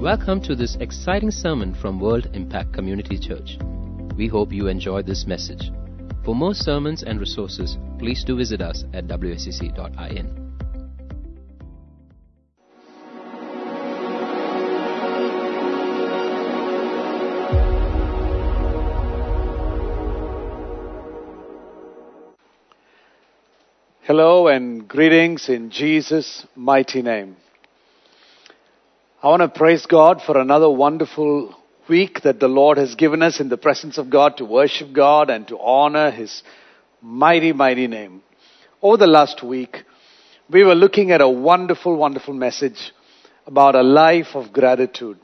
Welcome to this exciting sermon from World Impact Community Church. We hope you enjoy this message. For more sermons and resources, please do visit us at wscc.in. Hello and greetings in Jesus' mighty name. I want to praise God for another wonderful week that the Lord has given us in the presence of God to worship God and to honor His mighty, mighty name. Over the last week, we were looking at a wonderful, wonderful message about a life of gratitude.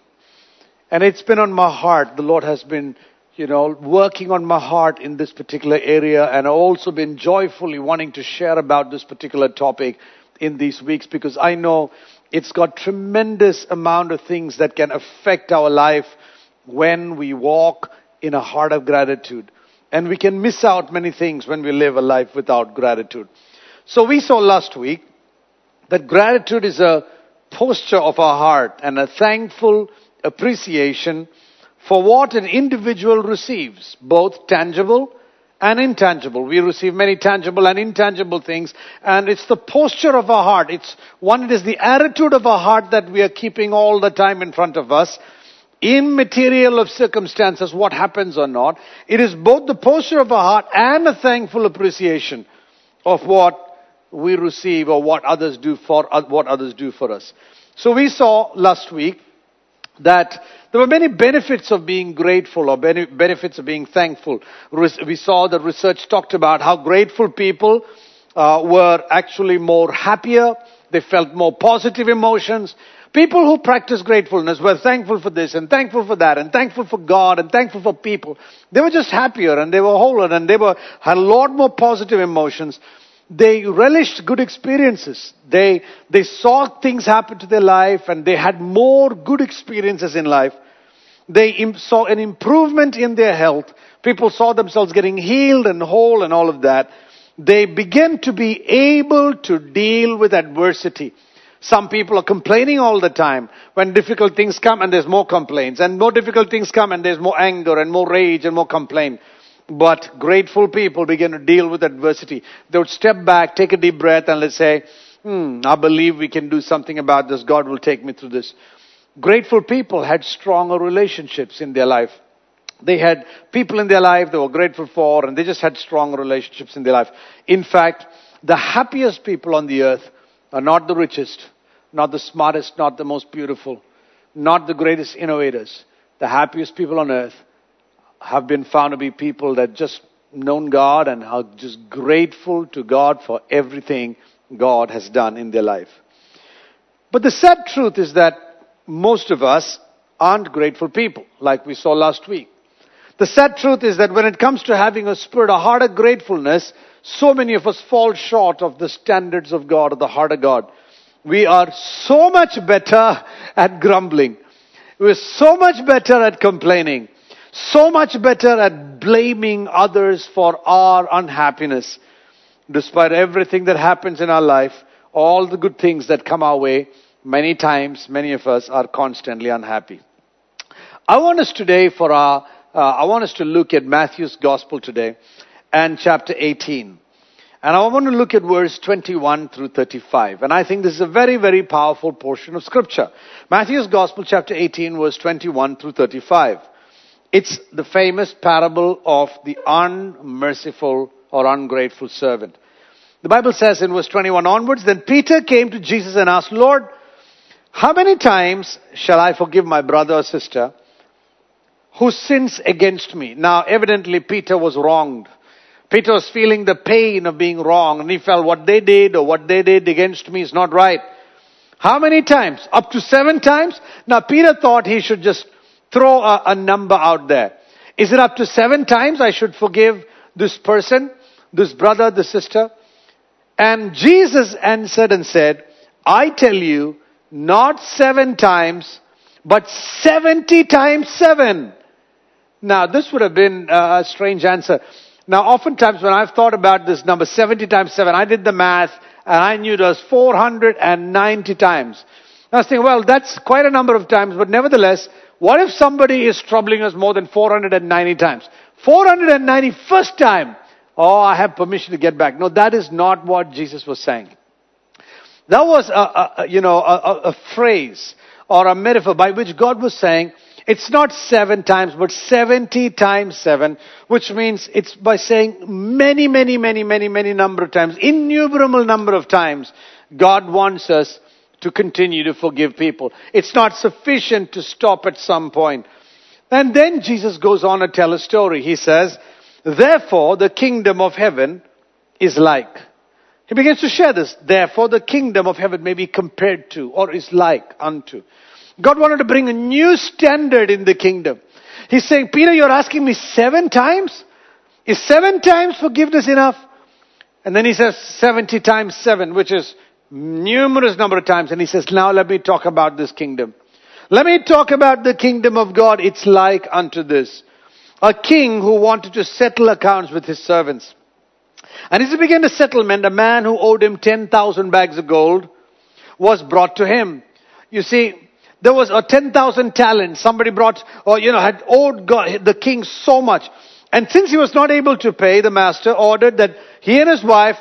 And it's been on my heart. The Lord has been you know, working on my heart in this particular area and I've also been joyfully wanting to share about this particular topic in these weeks because I know it's got tremendous amount of things that can affect our life when we walk in a heart of gratitude. And we can miss out many things when we live a life without gratitude. So we saw last week that gratitude is a posture of our heart and a thankful appreciation for what an individual receives, both tangible and intangible. We receive many tangible and intangible things, and it's the posture of our heart. It's one, it is the attitude of our heart that we are keeping all the time in front of us, immaterial of circumstances, what happens or not. It is both the posture of our heart and a thankful appreciation of what we receive or what others do for what others do for us. So we saw last week that there were many benefits of being grateful or benefits of being thankful. We saw the research talked about how grateful people uh, were actually more happier. They felt more positive emotions. People who practice gratefulness were thankful for this and thankful for that and thankful for God and thankful for people. They were just happier and they were wholer and they were, had a lot more positive emotions they relished good experiences. They, they saw things happen to their life and they had more good experiences in life. They Im- saw an improvement in their health. People saw themselves getting healed and whole and all of that. They began to be able to deal with adversity. Some people are complaining all the time. When difficult things come and there's more complaints and more difficult things come and there's more anger and more rage and more complaint. But grateful people begin to deal with adversity. They would step back, take a deep breath, and let's say, hmm, I believe we can do something about this. God will take me through this. Grateful people had stronger relationships in their life. They had people in their life they were grateful for, and they just had strong relationships in their life. In fact, the happiest people on the earth are not the richest, not the smartest, not the most beautiful, not the greatest innovators. The happiest people on earth have been found to be people that just known God and are just grateful to God for everything God has done in their life. But the sad truth is that most of us aren't grateful people, like we saw last week. The sad truth is that when it comes to having a spirit, a heart of gratefulness, so many of us fall short of the standards of God, of the heart of God. We are so much better at grumbling. We're so much better at complaining so much better at blaming others for our unhappiness. Despite everything that happens in our life, all the good things that come our way, many times, many of us are constantly unhappy. I want us today for our, uh, I want us to look at Matthew's Gospel today and chapter 18. And I want to look at verse 21 through 35. And I think this is a very, very powerful portion of scripture. Matthew's Gospel chapter 18 verse 21 through 35. It's the famous parable of the unmerciful or ungrateful servant. The Bible says in verse 21 onwards, then Peter came to Jesus and asked, Lord, how many times shall I forgive my brother or sister who sins against me? Now, evidently Peter was wronged. Peter was feeling the pain of being wrong and he felt what they did or what they did against me is not right. How many times? Up to seven times? Now Peter thought he should just throw a, a number out there. Is it up to seven times I should forgive this person, this brother, this sister? And Jesus answered and said, I tell you, not seven times, but 70 times seven. Now, this would have been a strange answer. Now, oftentimes when I've thought about this number 70 times 7, I did the math and I knew it was 490 times. Now I was thinking, well, that's quite a number of times, but nevertheless, what if somebody is troubling us more than 490 times? 491st time, oh, I have permission to get back. No, that is not what Jesus was saying. That was a, a you know, a, a phrase or a metaphor by which God was saying, it's not seven times, but 70 times seven, which means it's by saying many, many, many, many, many number of times, innumerable number of times, God wants us to continue to forgive people. It's not sufficient to stop at some point. And then Jesus goes on to tell a story. He says, therefore the kingdom of heaven is like. He begins to share this. Therefore the kingdom of heaven may be compared to or is like unto. God wanted to bring a new standard in the kingdom. He's saying, Peter, you're asking me seven times? Is seven times forgiveness enough? And then he says 70 times seven, which is numerous number of times. And he says, now let me talk about this kingdom. Let me talk about the kingdom of God. It's like unto this. A king who wanted to settle accounts with his servants. And as he began the settlement, a man who owed him 10,000 bags of gold was brought to him. You see, there was a 10,000 talent Somebody brought, or you know, had owed God, the king so much. And since he was not able to pay, the master ordered that he and his wife,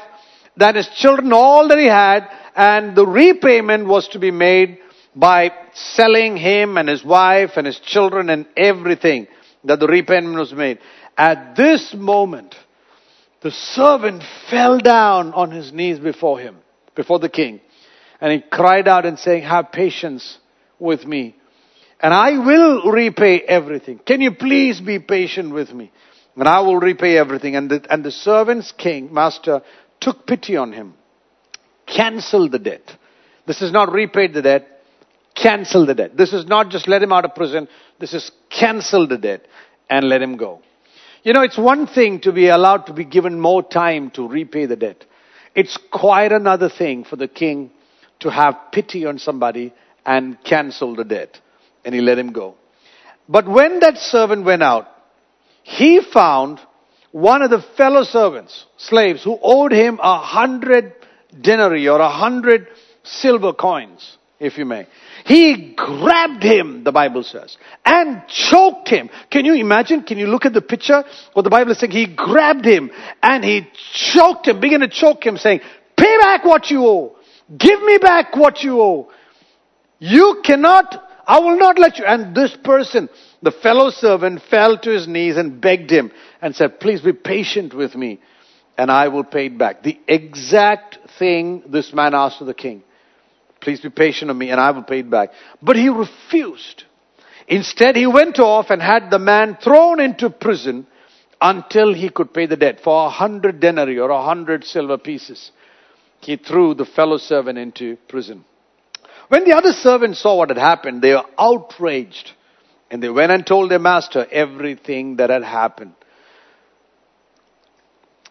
that his children, all that he had, and the repayment was to be made by selling him and his wife and his children and everything that the repayment was made. At this moment, the servant fell down on his knees before him, before the king, and he cried out and saying, have patience with me. And I will repay everything. Can you please be patient with me? And I will repay everything. And the, and the servant's king, master, took pity on him. Canceled the debt. This is not repaid the debt. Cancel the debt. This is not just let him out of prison. This is cancel the debt and let him go. You know, it's one thing to be allowed to be given more time to repay the debt. It's quite another thing for the king to have pity on somebody and cancel the debt. And he let him go. But when that servant went out, he found one of the fellow servants, slaves, who owed him a hundred denarii or a hundred silver coins, if you may. He grabbed him, the Bible says, and choked him. Can you imagine? Can you look at the picture? What the Bible is saying? He grabbed him and he choked him, began to choke him, saying, Pay back what you owe. Give me back what you owe. You cannot, I will not let you. And this person, the fellow servant, fell to his knees and begged him and said, Please be patient with me and I will pay it back. The exact thing this man asked of the king. Please be patient with me and I will pay it back. But he refused. Instead, he went off and had the man thrown into prison until he could pay the debt for a hundred denarii or a hundred silver pieces. He threw the fellow servant into prison. When the other servants saw what had happened, they were outraged. And they went and told their master everything that had happened.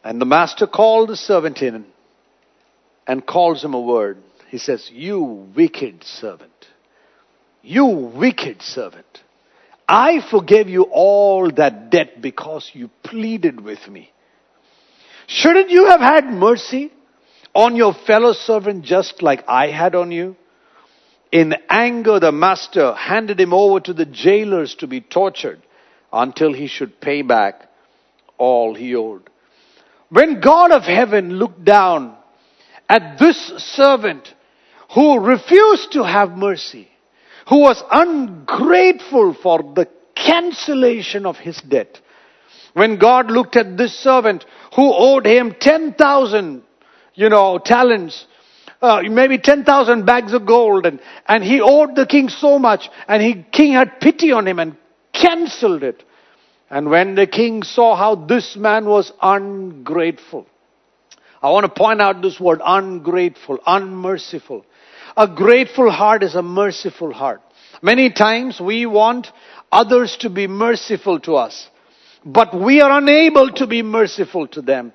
And the master called the servant in and calls him a word. He says, You wicked servant. You wicked servant. I forgave you all that debt because you pleaded with me. Shouldn't you have had mercy on your fellow servant just like I had on you? In anger, the master handed him over to the jailers to be tortured until he should pay back all he owed. When God of heaven looked down at this servant who refused to have mercy, who was ungrateful for the cancellation of his debt, when God looked at this servant who owed him 10,000, you know, talents, uh, maybe 10,000 bags of gold and, and he owed the king so much and he, king had pity on him and cancelled it. And when the king saw how this man was ungrateful, I want to point out this word ungrateful, unmerciful. A grateful heart is a merciful heart. Many times we want others to be merciful to us, but we are unable to be merciful to them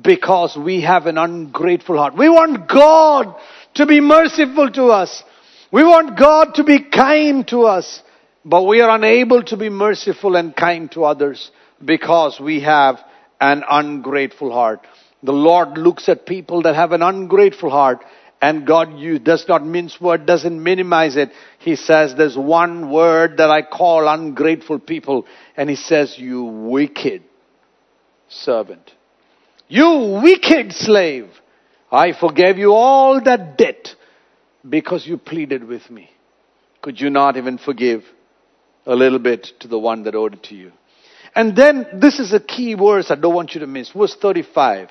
because we have an ungrateful heart. We want God to be merciful to us. We want God to be kind to us. But we are unable to be merciful and kind to others because we have an ungrateful heart. The Lord looks at people that have an ungrateful heart And God you, does not mince word, doesn't minimize it. He says there's one word that I call ungrateful people. And he says, you wicked servant. You wicked slave. I forgave you all that debt because you pleaded with me. Could you not even forgive a little bit to the one that owed it to you? And then this is a key verse I don't want you to miss. Verse 35.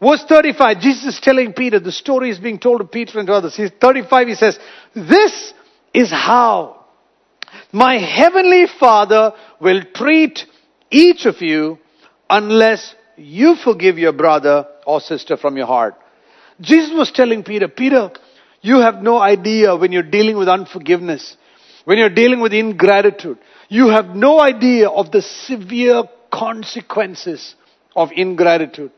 Verse 35, Jesus is telling Peter, the story is being told to Peter and to others. He's 35, he says, This is how my heavenly Father will treat each of you unless you forgive your brother or sister from your heart. Jesus was telling Peter, Peter, you have no idea when you're dealing with unforgiveness, when you're dealing with ingratitude, you have no idea of the severe consequences of ingratitude.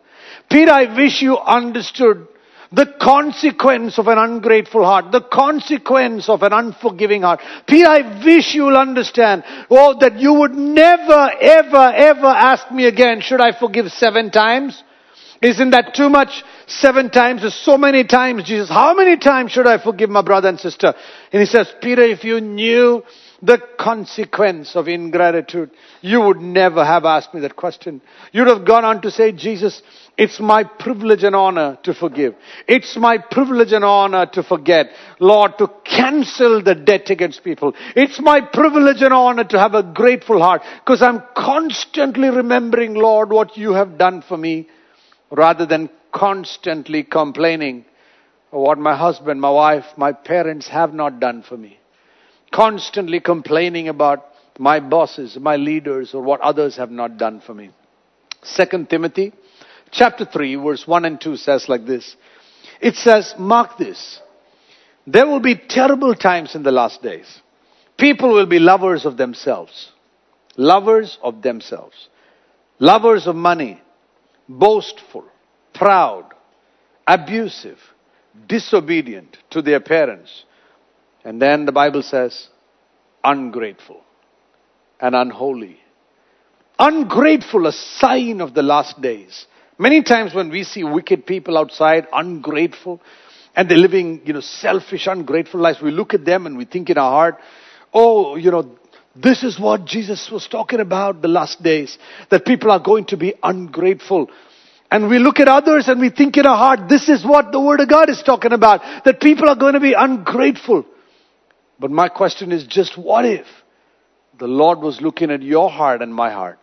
Peter, I wish you understood the consequence of an ungrateful heart, the consequence of an unforgiving heart. Peter, I wish you'll understand, oh, that you would never, ever, ever ask me again, should I forgive seven times? Isn't that too much? Seven times is so many times, Jesus. How many times should I forgive my brother and sister? And he says, Peter, if you knew the consequence of ingratitude, you would never have asked me that question. You'd have gone on to say, Jesus, it's my privilege and honor to forgive. It's my privilege and honor to forget. Lord, to cancel the debt against people. It's my privilege and honor to have a grateful heart because I'm constantly remembering, Lord, what you have done for me rather than constantly complaining of what my husband, my wife, my parents have not done for me constantly complaining about my bosses, my leaders, or what others have not done for me. Second Timothy chapter 3 verse 1 and 2 says like this. It says, mark this. There will be terrible times in the last days. People will be lovers of themselves. Lovers of themselves. Lovers of money. Boastful. Proud. Abusive. Disobedient to their parents and then the Bible says, ungrateful and unholy. Ungrateful, a sign of the last days. Many times when we see wicked people outside, ungrateful, and they're living, you know, selfish, ungrateful lives, we look at them and we think in our heart, oh, you know, this is what Jesus was talking about the last days, that people are going to be ungrateful. And we look at others and we think in our heart, this is what the Word of God is talking about, that people are going to be ungrateful. But my question is just what if the Lord was looking at your heart and my heart?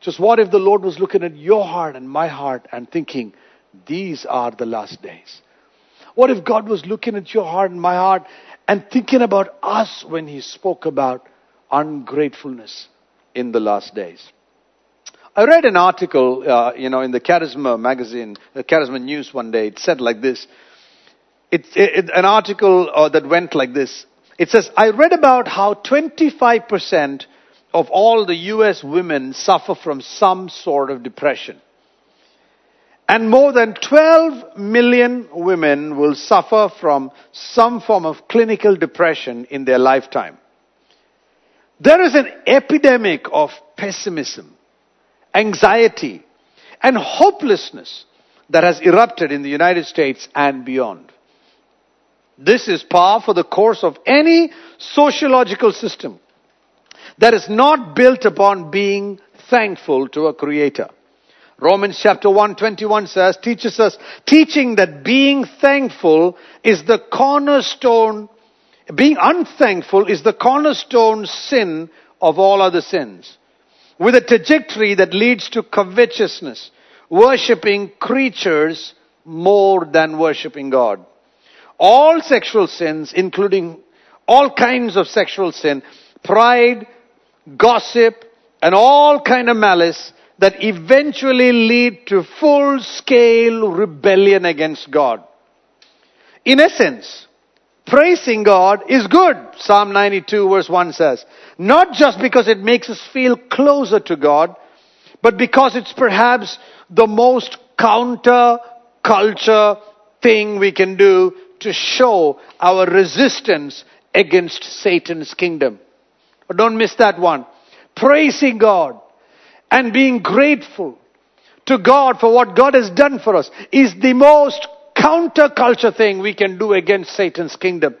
Just what if the Lord was looking at your heart and my heart and thinking, these are the last days? What if God was looking at your heart and my heart and thinking about us when He spoke about ungratefulness in the last days? I read an article, uh, you know, in the Charisma magazine, the Charisma News one day. It said like this. It's it, an article uh, that went like this. It says, I read about how 25% of all the US women suffer from some sort of depression. And more than 12 million women will suffer from some form of clinical depression in their lifetime. There is an epidemic of pessimism, anxiety, and hopelessness that has erupted in the United States and beyond. This is par for the course of any sociological system that is not built upon being thankful to a creator. Romans chapter 121 says, teaches us, teaching that being thankful is the cornerstone, being unthankful is the cornerstone sin of all other sins. With a trajectory that leads to covetousness, worshipping creatures more than worshipping God all sexual sins, including all kinds of sexual sin, pride, gossip, and all kind of malice that eventually lead to full scale rebellion against God. In essence, praising God is good, Psalm 92 verse 1 says. Not just because it makes us feel closer to God, but because it's perhaps the most counter culture thing we can do to show our resistance against Satan's kingdom. Don't miss that one. Praising God and being grateful to God for what God has done for us is the most counterculture thing we can do against Satan's kingdom.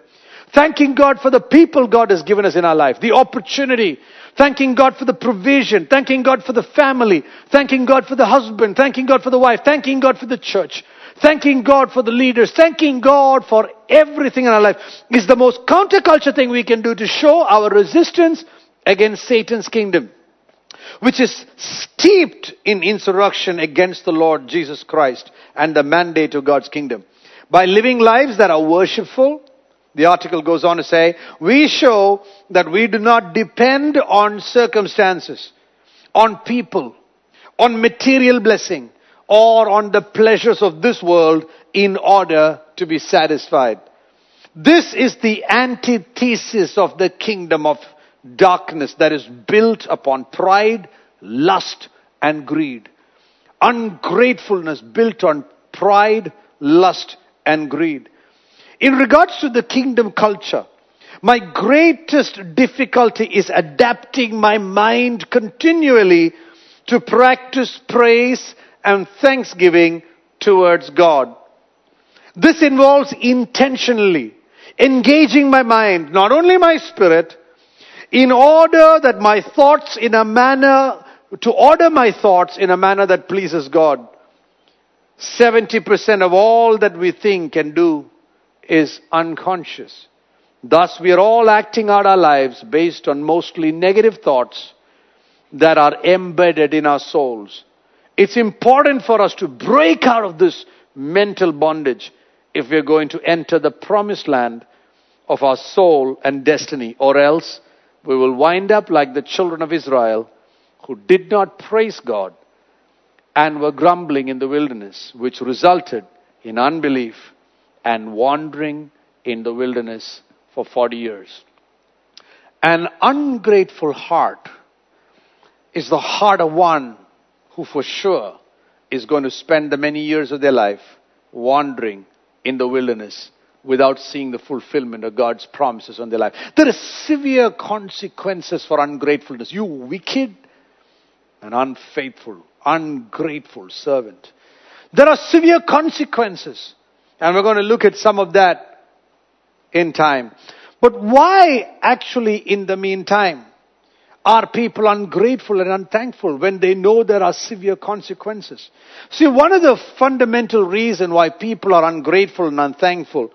Thanking God for the people God has given us in our life, the opportunity. Thanking God for the provision. Thanking God for the family. Thanking God for the husband. Thanking God for the wife. Thanking God for the church. Thanking God for the leaders. Thanking God for everything in our life is the most counterculture thing we can do to show our resistance against Satan's kingdom which is steeped in insurrection against the Lord Jesus Christ and the mandate of God's kingdom. By living lives that are worshipful, the article goes on to say, we show that we do not depend on circumstances, on people, on material blessing, or on the pleasures of this world in order to be satisfied. This is the antithesis of the kingdom of darkness that is built upon pride, lust, and greed. Ungratefulness built on pride, lust, and greed. In regards to the kingdom culture, my greatest difficulty is adapting my mind continually to practice praise and thanksgiving towards God. This involves intentionally engaging my mind, not only my spirit, in order that my thoughts in a manner, to order my thoughts in a manner that pleases God. 70% of all that we think and do is unconscious. Thus, we are all acting out our lives based on mostly negative thoughts that are embedded in our souls. It's important for us to break out of this mental bondage if we're going to enter the promised land of our soul and destiny, or else we will wind up like the children of Israel who did not praise God and were grumbling in the wilderness, which resulted in unbelief and wandering in the wilderness for 40 years. An ungrateful heart is the heart of one who for sure is going to spend the many years of their life wandering in the wilderness without seeing the fulfillment of God's promises on their life. There are severe consequences for ungratefulness. You wicked and unfaithful, ungrateful servant. There are severe consequences. And we're going to look at some of that in time. But why actually in the meantime are people ungrateful and unthankful when they know there are severe consequences? See, one of the fundamental reasons why people are ungrateful and unthankful,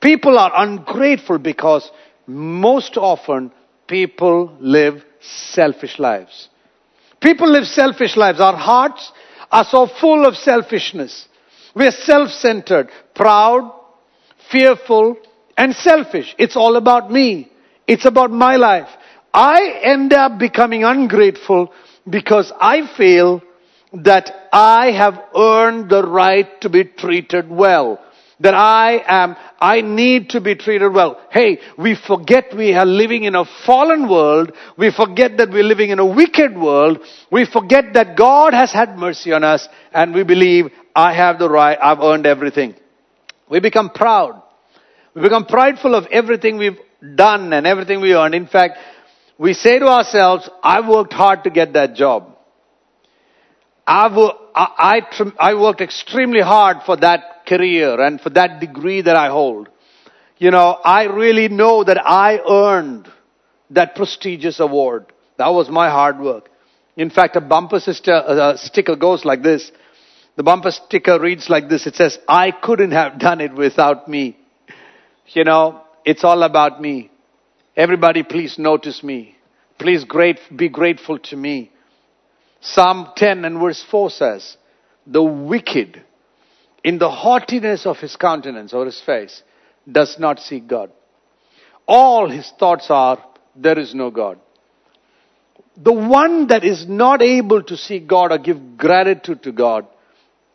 people are ungrateful because most often people live selfish lives. People live selfish lives. Our hearts are so full of selfishness. We're self-centered, proud, fearful, and selfish. It's all about me. It's about my life. I end up becoming ungrateful because I feel that I have earned the right to be treated well that I am, I need to be treated well. Hey, we forget we are living in a fallen world. We forget that we're living in a wicked world. We forget that God has had mercy on us and we believe I have the right, I've earned everything. We become proud. We become prideful of everything we've done and everything we earned. In fact, we say to ourselves, I've worked hard to get that job. I've, I, I, I worked extremely hard for that career and for that degree that I hold. You know, I really know that I earned that prestigious award. That was my hard work. In fact, a bumper sister, uh, sticker goes like this. The bumper sticker reads like this. It says, I couldn't have done it without me. You know, it's all about me. Everybody please notice me. Please great, be grateful to me. Psalm 10 and verse 4 says, The wicked, in the haughtiness of his countenance or his face, does not seek God. All his thoughts are, There is no God. The one that is not able to seek God or give gratitude to God,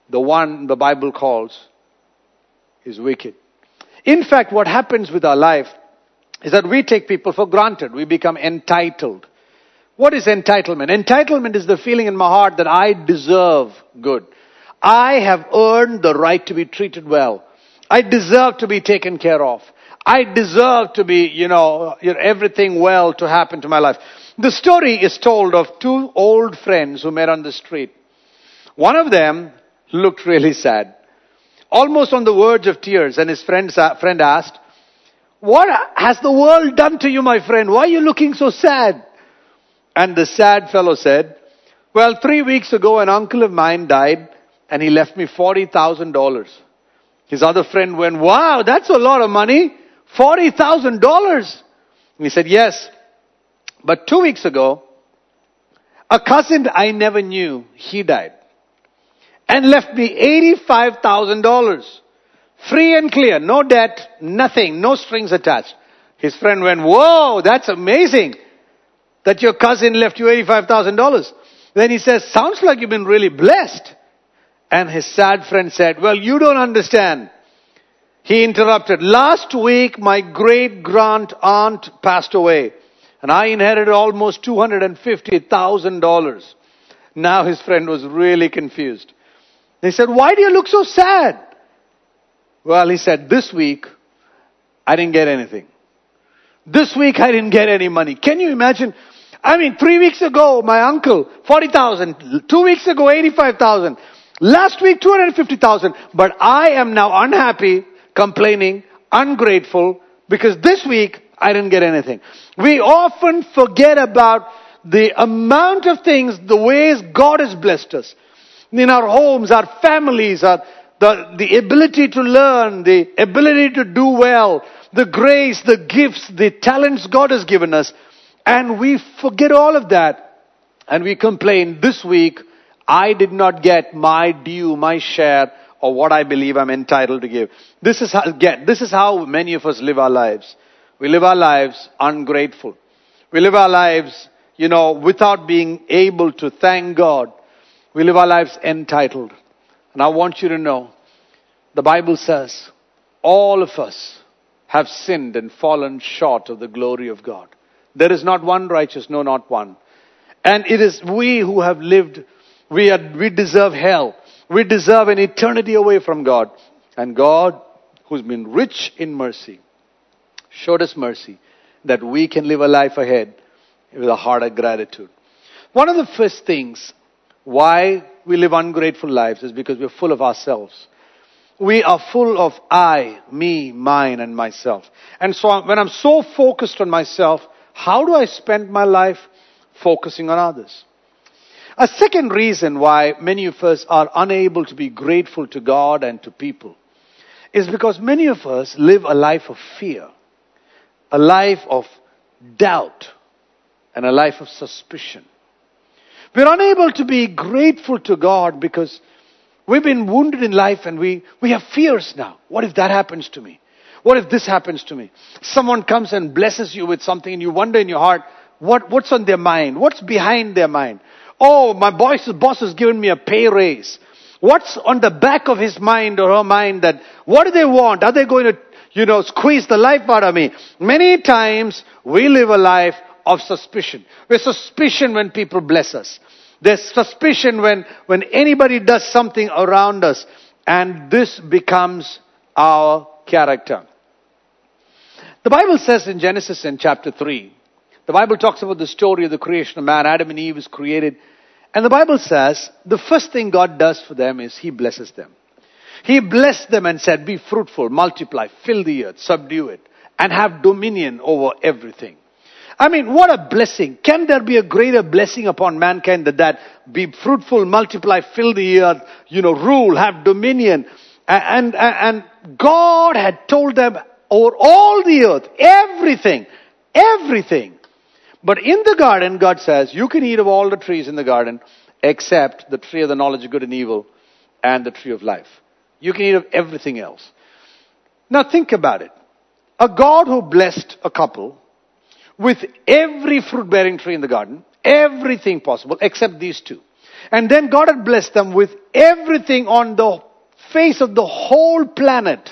the one the Bible calls, is wicked. In fact, what happens with our life is that we take people for granted. We become entitled. What is entitlement? Entitlement is the feeling in my heart that I deserve good. I have earned the right to be treated well. I deserve to be taken care of. I deserve to be, you know, everything well to happen to my life. The story is told of two old friends who met on the street. One of them looked really sad. almost on the verge of tears. And his friend, uh, friend asked, What has the world done to you, my friend? Why are you looking so sad? And the sad fellow said, Well, three weeks ago, an uncle of mine died and he left me $40,000. His other friend went, Wow, that's a lot of money. $40,000. And he said, Yes. But two weeks ago, a cousin I never knew, he died and left me $85,000. Free and clear, no debt, nothing, no strings attached. His friend went, whoa, that's amazing that your cousin left you $85,000. Then he says, sounds like you've been really blessed. And his sad friend said, well, you don't understand. He interrupted. Last week, my great grand aunt passed away and I inherited almost $250,000. Now his friend was really confused. They said, why do you look so sad? Well, he said, this week, I didn't get anything. This week, I didn't get any money. Can you imagine? I mean, three weeks ago, my uncle, 40,000. Two weeks ago, 85,000. Last week, 250,000. But I am now unhappy, complaining, ungrateful, because this week, I didn't get anything. We often forget about the amount of things, the ways God has blessed us in our homes, our families, our, the, the ability to learn, the ability to do well, the grace, the gifts, the talents God has given us. And we forget all of that. And we complain, this week, I did not get my due, my share, or what I believe I'm entitled to give. This is how, get, this is how many of us live our lives. We live our lives ungrateful. We live our lives, you know, without being able to thank God we live our lives entitled. And I want you to know, the Bible says, all of us have sinned and fallen short of the glory of God. There is not one righteous, no, not one. And it is we who have lived, we, are, we deserve hell. We deserve an eternity away from God. And God, who's been rich in mercy, showed us mercy that we can live a life ahead with a heart of gratitude. One of the first things why we live ungrateful lives is because we're full of ourselves. We are full of I, me, mine, and myself. And so when I'm so focused on myself, how do I spend my life focusing on others? A second reason why many of us are unable to be grateful to God and to people is because many of us live a life of fear, a life of doubt, and a life of suspicion. We're unable to be grateful to God because we've been wounded in life and we, we have fears now. What if that happens to me? What if this happens to me? Someone comes and blesses you with something and you wonder in your heart, what, what's on their mind? What's behind their mind? Oh, my boss, boss has given me a pay raise. What's on the back of his mind or her mind that, what do they want? Are they going to, you know, squeeze the life out of me? Many times we live a life of suspicion. We're suspicion when people bless us. There's suspicion when, when anybody does something around us. And this becomes our character. The Bible says in Genesis in chapter 3, the Bible talks about the story of the creation of man. Adam and Eve was created. And the Bible says the first thing God does for them is He blesses them. He blessed them and said, Be fruitful, multiply, fill the earth, subdue it, and have dominion over everything. I mean, what a blessing. Can there be a greater blessing upon mankind than that? Be fruitful, multiply, fill the earth, you know, rule, have dominion. And, and, and God had told them over all the earth, everything, everything. But in the garden, God says, you can eat of all the trees in the garden except the tree of the knowledge of good and evil and the tree of life. You can eat of everything else. Now think about it. A God who blessed a couple with every fruit bearing tree in the garden, everything possible except these two. And then God had blessed them with everything on the face of the whole planet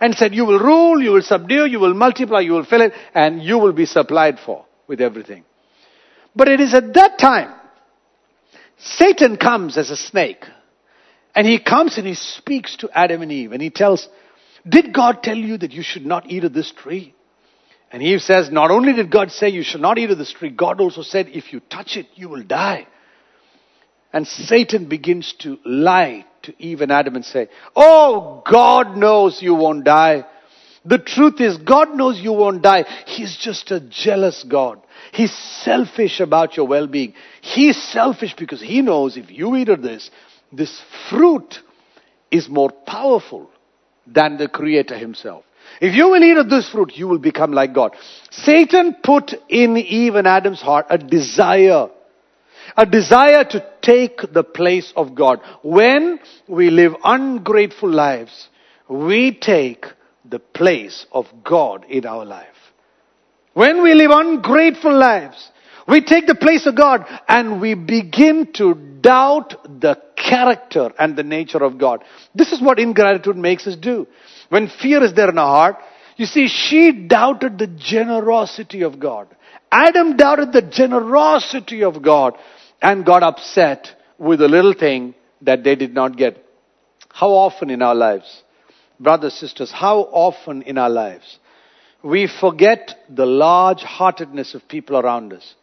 and said, You will rule, you will subdue, you will multiply, you will fill it, and you will be supplied for with everything. But it is at that time Satan comes as a snake and he comes and he speaks to Adam and Eve and he tells, Did God tell you that you should not eat of this tree? And Eve says, not only did God say you should not eat of this tree, God also said, if you touch it, you will die. And Satan begins to lie to Eve and Adam and say, Oh, God knows you won't die. The truth is, God knows you won't die. He's just a jealous God. He's selfish about your well-being. He's selfish because he knows if you eat of this, this fruit is more powerful than the creator himself. If you will eat of this fruit, you will become like God. Satan put in Eve and Adam's heart a desire. A desire to take the place of God. When we live ungrateful lives, we take the place of God in our life. When we live ungrateful lives, we take the place of God and we begin to doubt the character and the nature of God. This is what ingratitude makes us do. When fear is there in our heart, you see, she doubted the generosity of God. Adam doubted the generosity of God and got upset with a little thing that they did not get. How often in our lives, brothers, sisters, how often in our lives, we forget the large heartedness of people around us.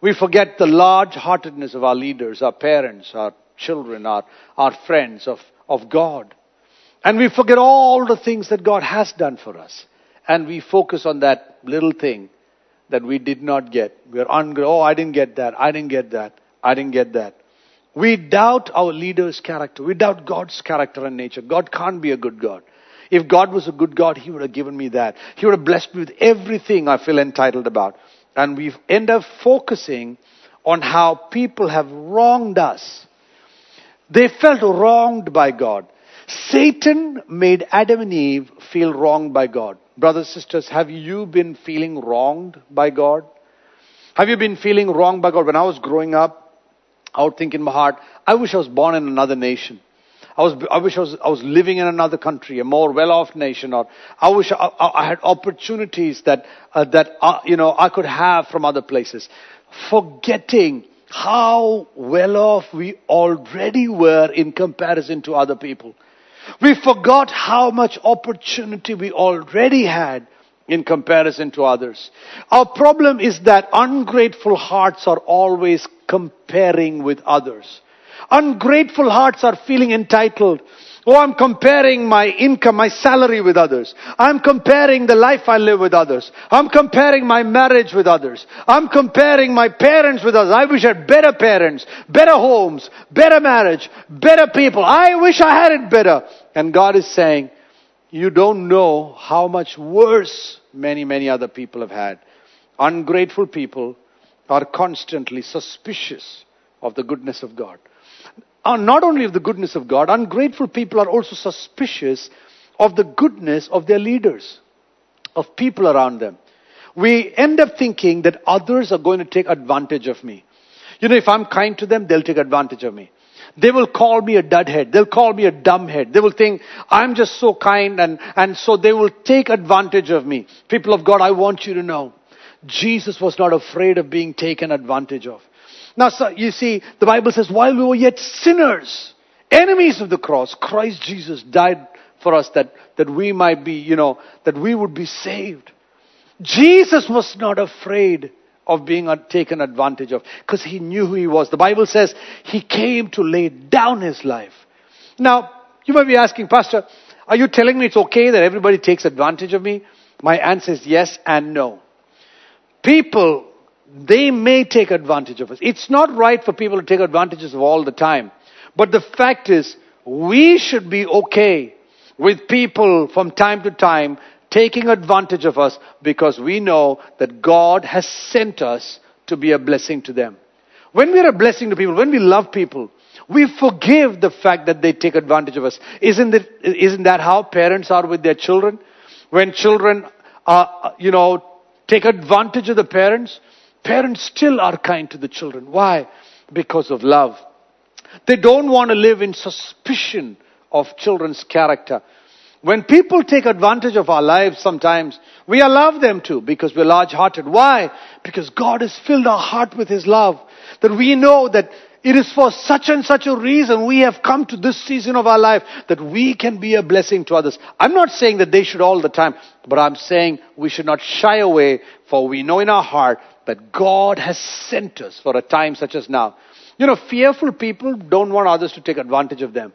We forget the large heartedness of our leaders, our parents, our children, our, our friends, of, of God. And we forget all the things that God has done for us. And we focus on that little thing that we did not get. We're ungrateful. Oh, I didn't get that. I didn't get that. I didn't get that. We doubt our leader's character. We doubt God's character and nature. God can't be a good God. If God was a good God, He would have given me that. He would have blessed me with everything I feel entitled about. And we end up focusing on how people have wronged us. They felt wronged by God. Satan made Adam and Eve feel wronged by God. Brothers, sisters, have you been feeling wronged by God? Have you been feeling wronged by God? When I was growing up, I would think in my heart, I wish I was born in another nation. I was, I wish I was, I was living in another country, a more well-off nation, or I wish I, I had opportunities that, uh, that, uh, you know, I could have from other places. Forgetting how well off we already were in comparison to other people. We forgot how much opportunity we already had in comparison to others. Our problem is that ungrateful hearts are always comparing with others. Ungrateful hearts are feeling entitled. Oh, I'm comparing my income, my salary with others. I'm comparing the life I live with others. I'm comparing my marriage with others. I'm comparing my parents with others. I wish I had better parents, better homes, better marriage, better people. I wish I had it better. And God is saying, you don't know how much worse many, many other people have had. Ungrateful people are constantly suspicious of the goodness of God are not only of the goodness of God, ungrateful people are also suspicious of the goodness of their leaders, of people around them. We end up thinking that others are going to take advantage of me. You know, if I'm kind to them, they'll take advantage of me. They will call me a dudhead. They'll call me a dumbhead. They will think I'm just so kind and, and so they will take advantage of me. People of God, I want you to know, Jesus was not afraid of being taken advantage of. Now, so you see, the Bible says, while we were yet sinners, enemies of the cross, Christ Jesus died for us that, that we might be, you know, that we would be saved. Jesus was not afraid of being taken advantage of because he knew who he was. The Bible says he came to lay down his life. Now, you might be asking, Pastor, are you telling me it's okay that everybody takes advantage of me? My answer is yes and no. People they may take advantage of us. It's not right for people to take advantages of all the time. But the fact is, we should be okay with people from time to time taking advantage of us because we know that God has sent us to be a blessing to them. When we are a blessing to people, when we love people, we forgive the fact that they take advantage of us. Isn't, it, isn't that how parents are with their children? When children, are, you know, take advantage of the parents, Parents still are kind to the children. Why? Because of love. They don't want to live in suspicion of children's character. When people take advantage of our lives sometimes, we allow them to because we're large hearted. Why? Because God has filled our heart with His love. That we know that it is for such and such a reason we have come to this season of our life that we can be a blessing to others. I'm not saying that they should all the time, but I'm saying we should not shy away for we know in our heart that God has sent us for a time such as now. You know, fearful people don't want others to take advantage of them.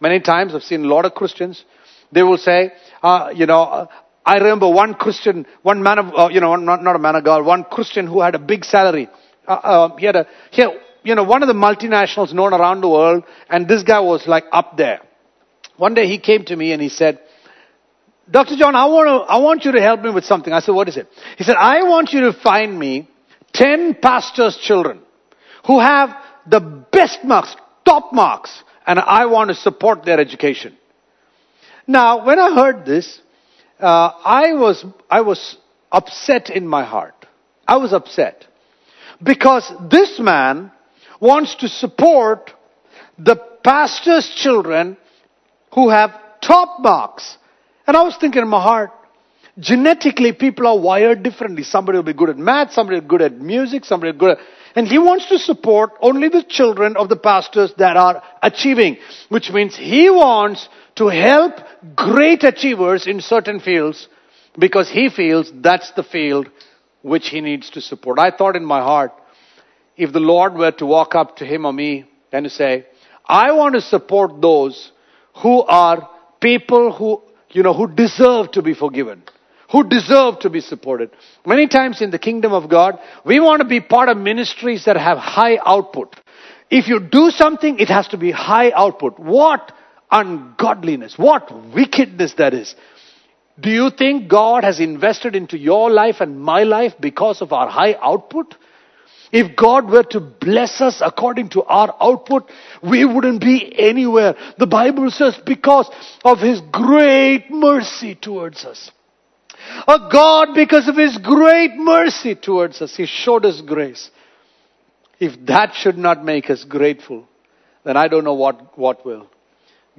Many times I've seen a lot of Christians, they will say, uh, you know, uh, I remember one Christian, one man of, uh, you know, not, not a man of God, one Christian who had a big salary. Uh, uh, he had a, he had, you know, one of the multinationals known around the world, and this guy was like up there. One day he came to me and he said, Dr. John, I want, to, I want you to help me with something. I said, what is it? He said, I want you to find me 10 pastors' children who have the best marks, top marks, and I want to support their education. Now, when I heard this, uh, I was, I was upset in my heart. I was upset. Because this man wants to support the pastor's children who have top marks. And I was thinking in my heart, genetically people are wired differently. Somebody will be good at math, somebody will be good at music, somebody good at, and he wants to support only the children of the pastors that are achieving, which means he wants to help great achievers in certain fields because he feels that's the field which he needs to support. I thought in my heart, if the Lord were to walk up to him or me and say, I want to support those who are people who, you know, who deserve to be forgiven, who deserve to be supported. Many times in the kingdom of God, we want to be part of ministries that have high output. If you do something, it has to be high output. What ungodliness, what wickedness that is. Do you think God has invested into your life and my life because of our high output? If God were to bless us according to our output, we wouldn't be anywhere. The Bible says because of His great mercy towards us. A God, because of His great mercy towards us, He showed us grace. If that should not make us grateful, then I don't know what, what will.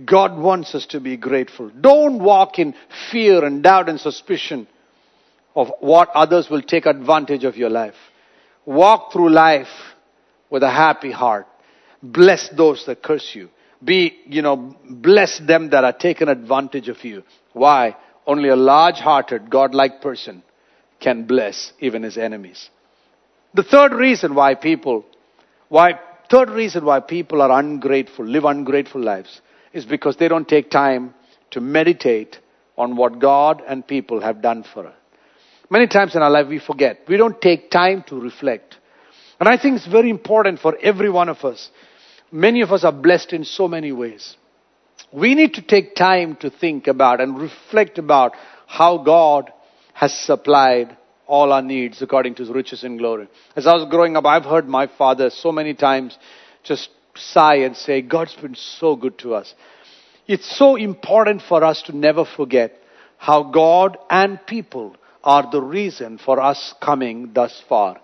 God wants us to be grateful. Don't walk in fear and doubt and suspicion of what others will take advantage of your life. Walk through life with a happy heart. Bless those that curse you. Be, you know, bless them that are taken advantage of you. Why? Only a large-hearted, God-like person can bless even his enemies. The third reason why people, why, third reason why people are ungrateful, live ungrateful lives, is because they don't take time to meditate on what God and people have done for us. Many times in our life we forget. We don't take time to reflect. And I think it's very important for every one of us. Many of us are blessed in so many ways. We need to take time to think about and reflect about how God has supplied all our needs according to his riches and glory. As I was growing up, I've heard my father so many times just sigh and say, God's been so good to us. It's so important for us to never forget how God and people are the reason for us coming thus far.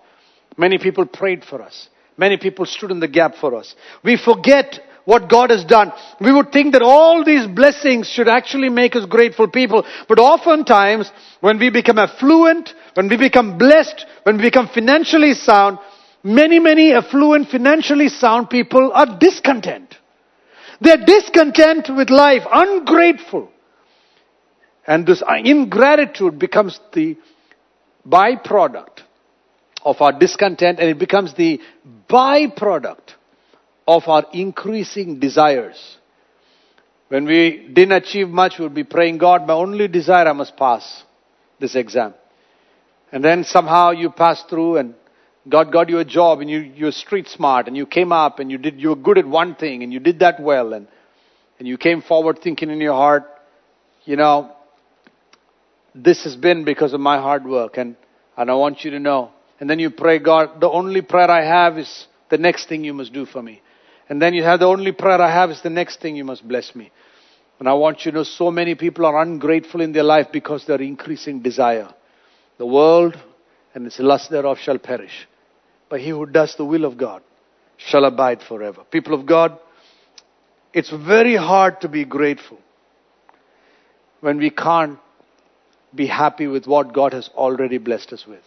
Many people prayed for us. Many people stood in the gap for us. We forget what God has done. We would think that all these blessings should actually make us grateful people. But oftentimes, when we become affluent, when we become blessed, when we become financially sound, many, many affluent, financially sound people are discontent. They're discontent with life, ungrateful. And this ingratitude becomes the byproduct of our discontent and it becomes the byproduct of our increasing desires. When we didn't achieve much, we would be praying, God, my only desire I must pass this exam. And then somehow you pass through and God got you a job and you, you're street smart and you came up and you did, you were good at one thing and you did that well and, and you came forward thinking in your heart, you know, this has been because of my hard work and, and I want you to know. And then you pray, God, the only prayer I have is the next thing you must do for me. And then you have the only prayer I have is the next thing you must bless me. And I want you to know so many people are ungrateful in their life because they're increasing desire. The world and its lust thereof shall perish. But he who does the will of God shall abide forever. People of God, it's very hard to be grateful when we can't be happy with what God has already blessed us with.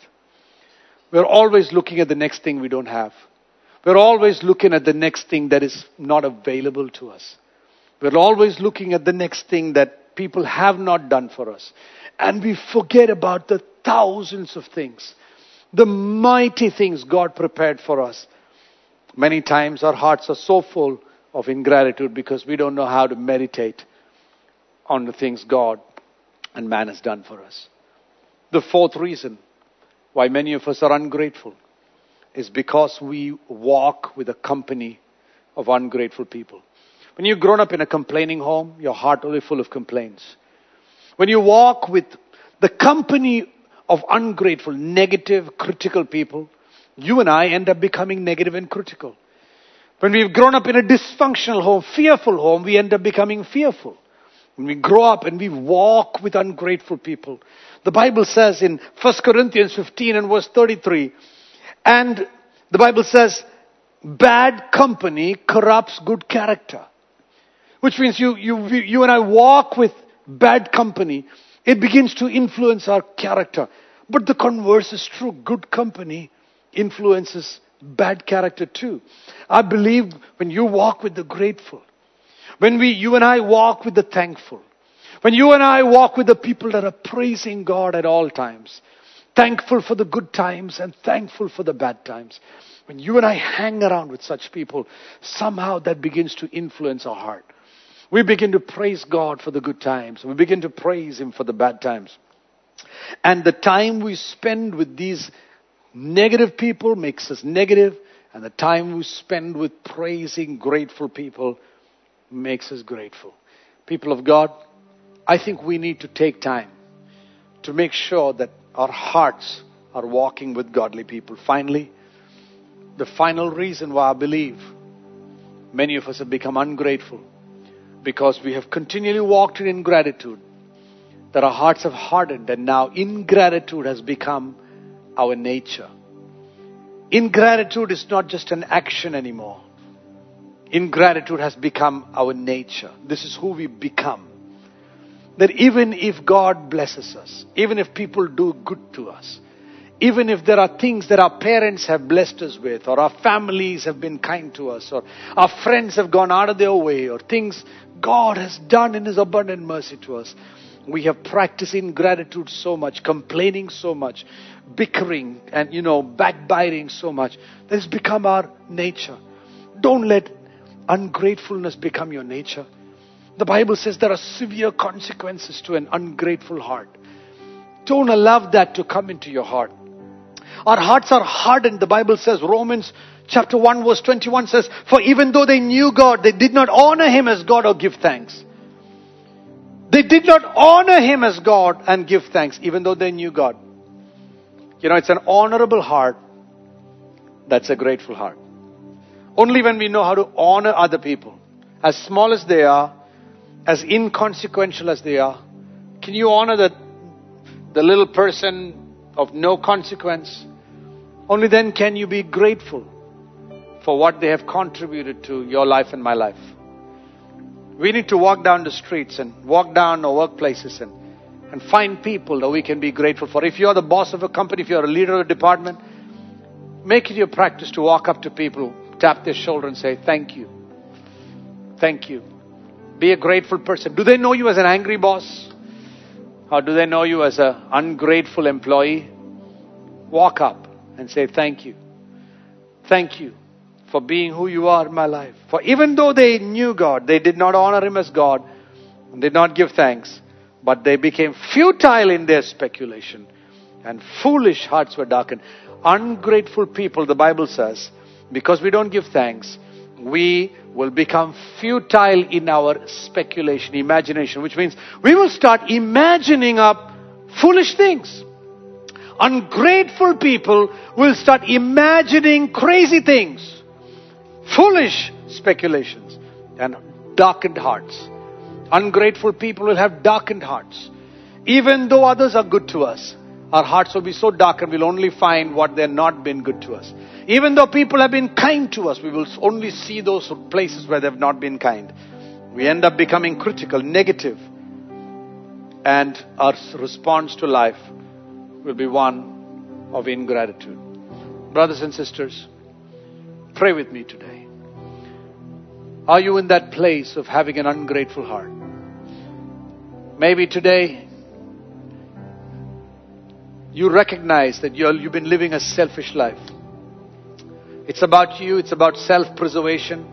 We're always looking at the next thing we don't have. We're always looking at the next thing that is not available to us. We're always looking at the next thing that people have not done for us. And we forget about the thousands of things, the mighty things God prepared for us. Many times our hearts are so full of ingratitude because we don't know how to meditate on the things God and man has done for us. The fourth reason why many of us are ungrateful is because we walk with a company of ungrateful people. When you've grown up in a complaining home, your heart will be full of complaints. When you walk with the company of ungrateful, negative, critical people, you and I end up becoming negative and critical. When we've grown up in a dysfunctional home, fearful home, we end up becoming fearful. When we grow up and we walk with ungrateful people, the Bible says in 1 Corinthians 15 and verse 33, and the Bible says, bad company corrupts good character. Which means you, you, you and I walk with bad company, it begins to influence our character. But the converse is true. Good company influences bad character too. I believe when you walk with the grateful, when we, you and I walk with the thankful, when you and I walk with the people that are praising God at all times, thankful for the good times and thankful for the bad times, when you and I hang around with such people, somehow that begins to influence our heart. We begin to praise God for the good times. We begin to praise Him for the bad times. And the time we spend with these negative people makes us negative, and the time we spend with praising grateful people makes us grateful. People of God, I think we need to take time to make sure that our hearts are walking with godly people. Finally, the final reason why I believe many of us have become ungrateful because we have continually walked in ingratitude, that our hearts have hardened and now ingratitude has become our nature. Ingratitude is not just an action anymore. Ingratitude has become our nature. This is who we become. That even if God blesses us, even if people do good to us, even if there are things that our parents have blessed us with, or our families have been kind to us, or our friends have gone out of their way, or things God has done in His abundant mercy to us, we have practiced ingratitude so much, complaining so much, bickering and, you know, backbiting so much. That has become our nature. Don't let ungratefulness become your nature. The Bible says there are severe consequences to an ungrateful heart. Don't allow that to come into your heart. Our hearts are hardened. The Bible says, Romans chapter 1 verse 21 says, For even though they knew God, they did not honor Him as God or give thanks. They did not honor Him as God and give thanks, even though they knew God. You know, it's an honorable heart. That's a grateful heart. Only when we know how to honor other people, as small as they are, as inconsequential as they are, can you honor the, the little person of no consequence? Only then can you be grateful for what they have contributed to your life and my life. We need to walk down the streets and walk down our workplaces and and find people that we can be grateful for. If you're the boss of a company, if you're a leader of a department, make it your practice to walk up to people, tap their shoulder and say, Thank you. Thank you. Be a grateful person. Do they know you as an angry boss? Or do they know you as an ungrateful employee? Walk up and say, Thank you. Thank you for being who you are in my life. For even though they knew God, they did not honor Him as God, and did not give thanks but they became futile in their speculation, and foolish hearts were darkened. Ungrateful people, the Bible says, because we don't give thanks, we will become futile in our speculation, imagination, which means we will start imagining up foolish things. Ungrateful people will start imagining crazy things, foolish speculations, and darkened hearts. Ungrateful people will have darkened hearts. Even though others are good to us, our hearts will be so darkened we'll only find what they're not been good to us. Even though people have been kind to us, we will only see those places where they've not been kind. We end up becoming critical, negative, and our response to life will be one of ingratitude. Brothers and sisters, pray with me today. Are you in that place of having an ungrateful heart? Maybe today you recognize that you have been living a selfish life. It's about you, it's about self preservation,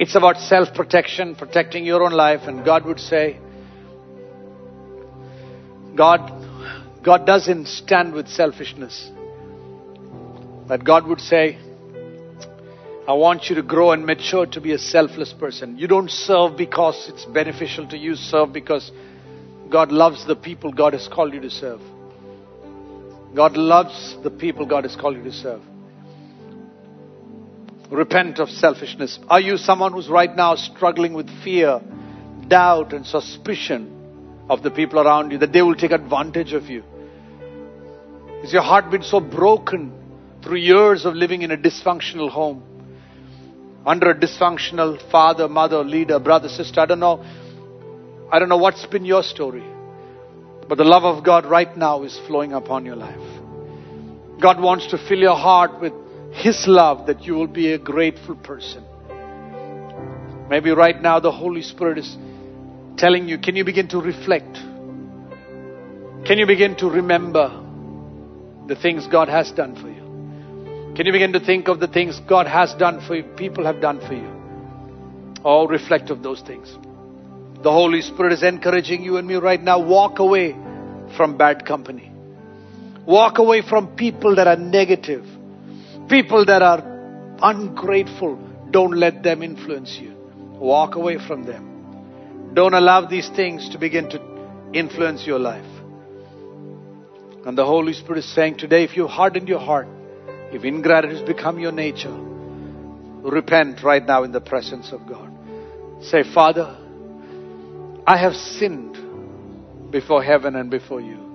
it's about self protection, protecting your own life. And God would say, God, God doesn't stand with selfishness. But God would say, I want you to grow and mature to be a selfless person. You don't serve because it's beneficial to you, serve because God loves the people God has called you to serve. God loves the people God has called you to serve. Repent of selfishness. Are you someone who's right now struggling with fear, doubt, and suspicion of the people around you that they will take advantage of you? Is your heart been so broken through years of living in a dysfunctional home? Under a dysfunctional father, mother, leader, brother, sister? I don't know. I don't know what's been your story. But the love of God right now is flowing upon your life. God wants to fill your heart with His love that you will be a grateful person. Maybe right now the Holy Spirit is telling you, can you begin to reflect? Can you begin to remember the things God has done for you? Can you begin to think of the things God has done for you, people have done for you? Or reflect of those things. The Holy Spirit is encouraging you and me right now. Walk away from bad company. Walk away from people that are negative. People that are ungrateful. Don't let them influence you. Walk away from them. Don't allow these things to begin to influence your life. And the Holy Spirit is saying today, if you've hardened your heart, if ingratitude has become your nature, repent right now in the presence of God. Say, Father, I have sinned before heaven and before you.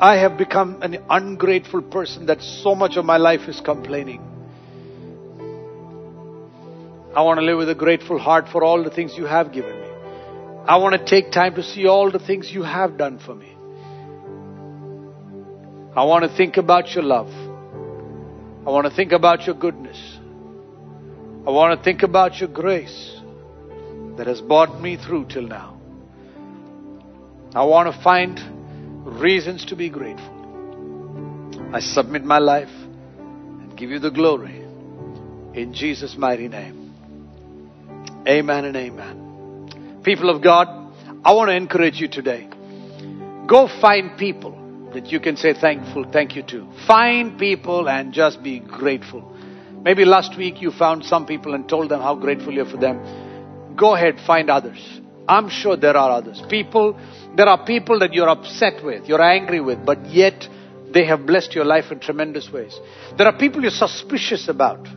I have become an ungrateful person that so much of my life is complaining. I want to live with a grateful heart for all the things you have given me. I want to take time to see all the things you have done for me. I want to think about your love. I want to think about your goodness. I want to think about your grace that has brought me through till now. I want to find reasons to be grateful. I submit my life and give you the glory in Jesus' mighty name. Amen and amen. People of God, I want to encourage you today. Go find people that you can say thankful, thank you to. Find people and just be grateful. Maybe last week you found some people and told them how grateful you're for them go ahead, find others. I'm sure there are others. People, there are people that you're upset with, you're angry with, but yet they have blessed your life in tremendous ways. There are people you're suspicious about,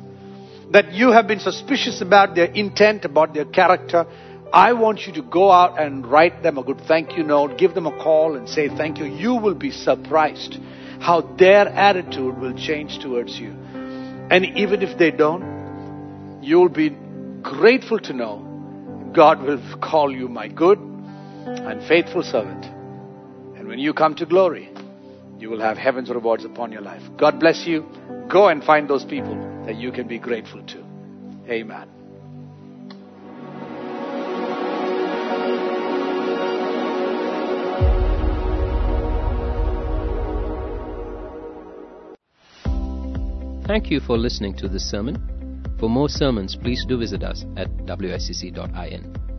that you have been suspicious about their intent, about their character. I want you to go out and write them a good thank you note, give them a call and say thank you. You will be surprised how their attitude will change towards you. And even if they don't, you'll be grateful to know God will call you my good and faithful servant. And when you come to glory, you will have heaven's rewards upon your life. God bless you. Go and find those people that you can be grateful to. Amen. Thank you for listening to this sermon. For more sermons, please do visit us at wscc.in.